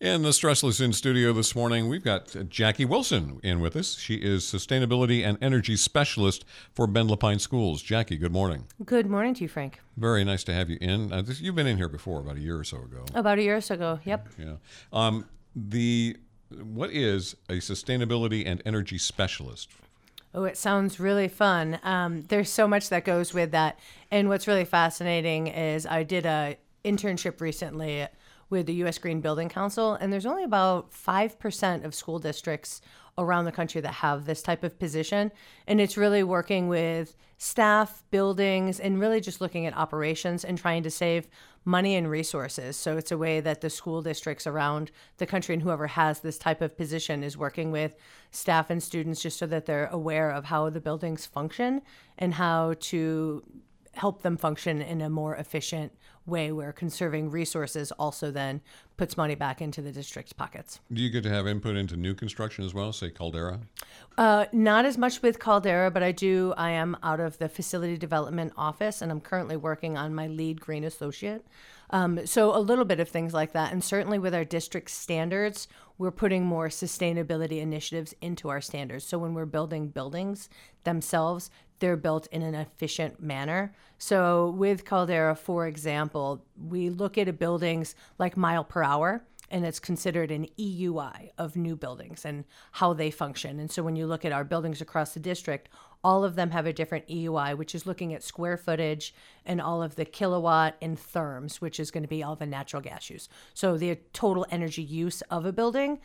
In the Stressless In studio this morning, we've got Jackie Wilson in with us. She is Sustainability and Energy Specialist for Bend LaPine Schools. Jackie, good morning. Good morning to you, Frank. Very nice to have you in. Uh, this, you've been in here before, about a year or so ago. About a year or so ago, yep. Yeah. Um, the what is a sustainability and energy specialist? Oh, it sounds really fun. Um, there's so much that goes with that, and what's really fascinating is I did a internship recently with the U.S. Green Building Council, and there's only about 5% of school districts around the country that have this type of position. And it's really working with staff, buildings, and really just looking at operations and trying to save money and resources. So it's a way that the school districts around the country and whoever has this type of position is working with staff and students just so that they're aware of how the buildings function and how to help them function in a more efficient way where conserving resources also then puts money back into the district's pockets. Do you get to have input into new construction as well, say Caldera? Uh, not as much with Caldera, but I do. I am out of the facility development office and I'm currently working on my LEED green associate. Um, so a little bit of things like that. And certainly with our district standards, we're putting more sustainability initiatives into our standards. So when we're building buildings themselves, they're built in an efficient manner. So with Caldera, for example, we look at buildings like mile per hour and it's considered an EUI of new buildings and how they function. And so when you look at our buildings across the district, all of them have a different EUI, which is looking at square footage and all of the kilowatt and therms, which is going to be all the natural gas use. So the total energy use of a building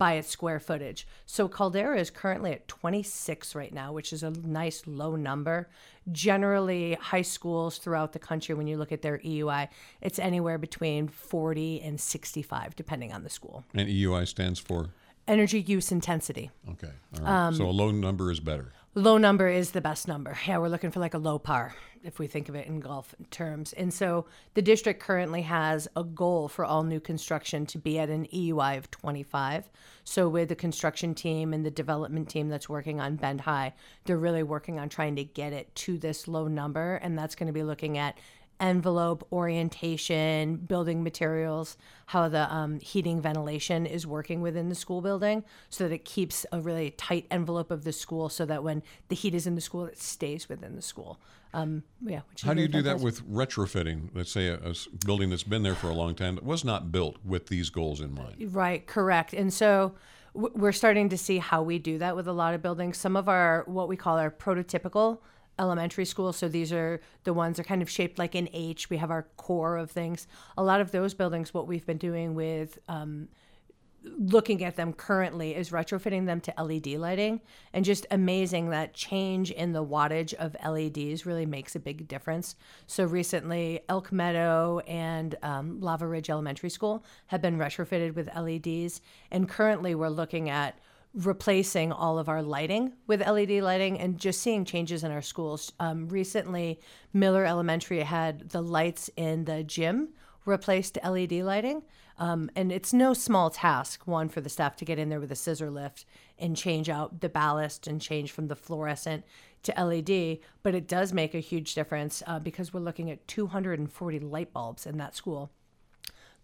by its square footage. So Caldera is currently at 26 right now, which is a nice low number. Generally, high schools throughout the country, when you look at their EUI, it's anywhere between 40 and 65, depending on the school. And EUI stands for? Energy use intensity. Okay. All right. Um, so a low number is better. Low number is the best number. Yeah, we're looking for like a low par if we think of it in golf terms. And so the district currently has a goal for all new construction to be at an EUI of 25. So with the construction team and the development team that's working on Bend High, they're really working on trying to get it to this low number and that's going to be looking at envelope orientation, building materials, how the um, heating ventilation is working within the school building so that it keeps a really tight envelope of the school so that when the heat is in the school, it stays within the school. Um, yeah. How do you do that with retrofitting? Let's say a, a, building that's been there for a long time that was not built with these goals in mind. Right, correct. And so we're starting to see how we do that with a lot of buildings. Some of our, what we call our prototypical elementary school. So these are the ones that are kind of shaped like an H. We have our core of things. A lot of those buildings, what we've been doing with um, looking at them currently is retrofitting them to LED lighting and just amazing that change in the wattage of LEDs really makes a big difference. So recently, Elk Meadow and um, Lava Ridge Elementary School have been retrofitted with LEDs, and currently we're looking at replacing all of our lighting with LED lighting and just seeing changes in our schools. Um, recently, Miller Elementary had the lights in the gym replaced LED lighting. Um, and it's no small task, one, for the staff to get in there with a scissor lift and change out the ballast and change from the fluorescent to LED. But it does make a huge difference uh, because we're looking at 240 light bulbs in that school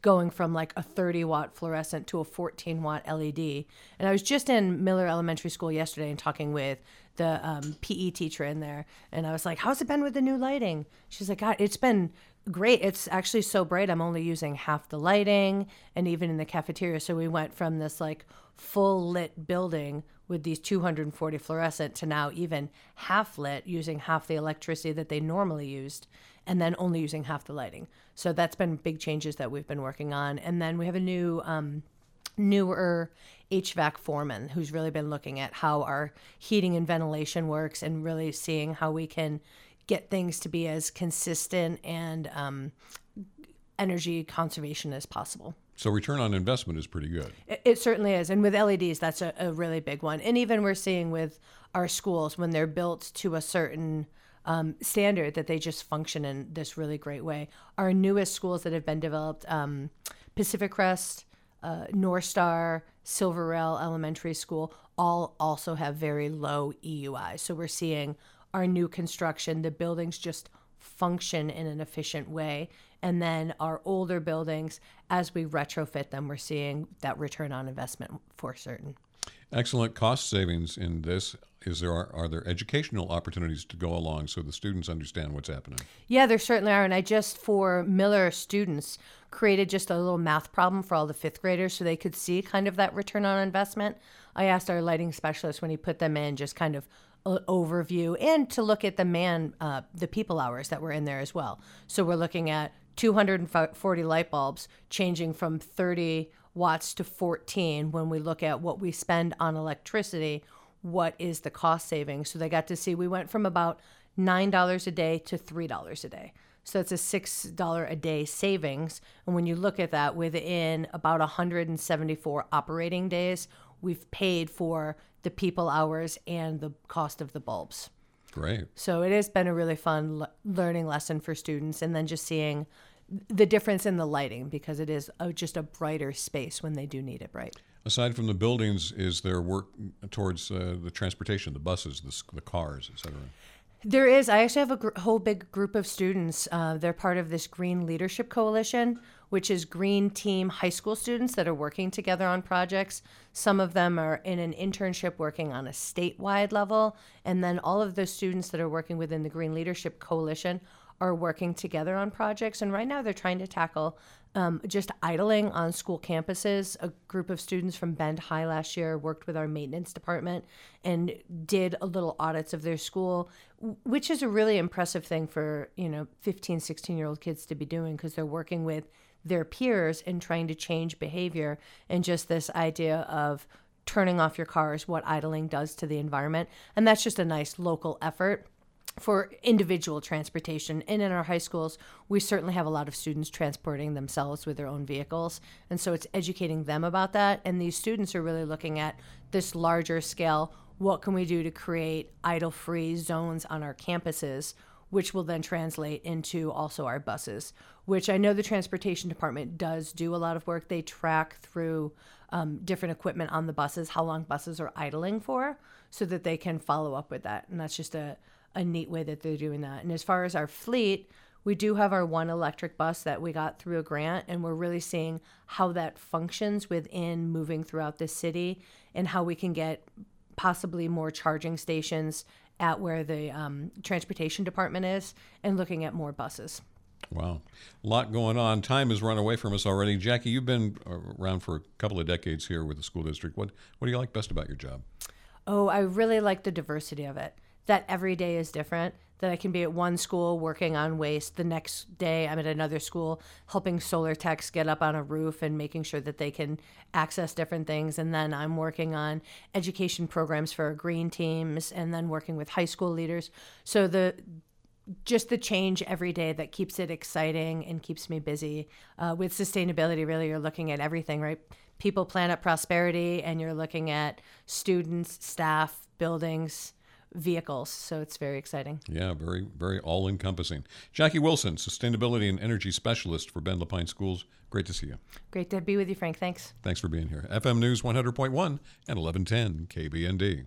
going from like a 30 watt fluorescent to a 14 watt LED. And I was just in Miller Elementary School yesterday and talking with the um, PE teacher in there. And I was like, How's it been with the new lighting? She's like, God, it's been great. It's actually so bright. I'm only using half the lighting and even in the cafeteria. So we went from this like full lit building with these 240 fluorescent to now even half lit using half the electricity that they normally used and then only using half the lighting. So that's been big changes that we've been working on. And then we have a new, um, newer HVAC foreman who's really been looking at how our heating and ventilation works and really seeing how we can get things to be as consistent and um, energy conservation as possible. So return on investment is pretty good. It, it certainly is, and with LEDs, that's a, a, really big one. And even we're seeing with our schools when they're built to a certain um, standard that they just function in this really great way. Our newest schools that have been developed, um, Pacific Crest, uh, North Star, Silver Rail Elementary School, all also have very low EUI. So we're seeing our new construction, the buildings just function in an efficient way. And then our older buildings, as we retrofit them, we're seeing that return on investment for certain. Excellent cost savings in this. Is there are, are there educational opportunities to go along so the students understand what's happening? Yeah, there certainly are. And I just, for Miller students, created just a little math problem for all the fifth graders so they could see kind of that return on investment. I asked our lighting specialist when he put them in just kind of overview and to look at the man, uh, the people hours that were in there as well. So we're looking at 240 light bulbs changing from 30 watts to 14 when we look at what we spend on electricity what is the cost saving so they got to see we went from about $9 a day to $3 a day. So it's a $6 a day savings. And when you look at that within about 174 operating days we've paid for the people hours and the cost of the bulbs Great. so it has been a really fun le- learning lesson for students, and then just seeing the difference in the lighting because it is a, just a brighter space when they do need it bright. Aside from the buildings, is there work towards uh, the transportation, the buses, the, the cars, et cetera? There is. I actually have a gr- whole big group of students. Uh, they're part of this Green Leadership Coalition, which is green team high school students that are working together on projects. Some of them are in an internship working on a statewide level. And then all of the students that are working within the Green Leadership Coalition are working together on projects. And right now they're trying to tackle um, just idling on school campuses. A group of students from Bend High last year worked with our maintenance department and did a little audits of their school, which is a really impressive thing for, you know, 15, 16 year old kids to be doing because they're working with their peers and trying to change behavior and just this idea of turning off your cars, what idling does to the environment. And that's just a nice local effort for individual transportation. And in our high schools, we certainly have a lot of students transporting themselves with their own vehicles. And so it's educating them about that. And these students are really looking at this larger scale what can we do to create idle free zones on our campuses? Which will then translate into also our buses, which I know the transportation department does do a lot of work. They track through um, different equipment on the buses, how long buses are idling for, so that they can follow up with that. And that's just a, a neat way that they're doing that. And as far as our fleet, we do have our one electric bus that we got through a grant, and we're really seeing how that functions within moving throughout the city and how we can get possibly more charging stations at where the um, transportation department is and looking at more buses. Wow. A lot going on. Time has run away from us already. Jackie, you've been around for a couple of decades here with the school district. What, what do you like best about your job? Oh, I really like the diversity of it. That every day is different. That I can be at one school working on waste. The next day, I'm at another school helping solar techs get up on a roof and making sure that they can access different things. And then I'm working on education programs for green teams and then working with high school leaders. So the just the change every day that keeps it exciting and keeps me busy. Uh, with sustainability, really, you're looking at everything, right? People, planet, prosperity, and you're looking at students, staff, buildings, vehicles. So it's very exciting. Yeah, very, very all encompassing. Jackie Wilson, Sustainability and Energy Specialist for Bend LaPine Schools. Great to see you. Great to be with you, Frank. Thanks. Thanks for being here. FM News 100.1 and 1110 KBND.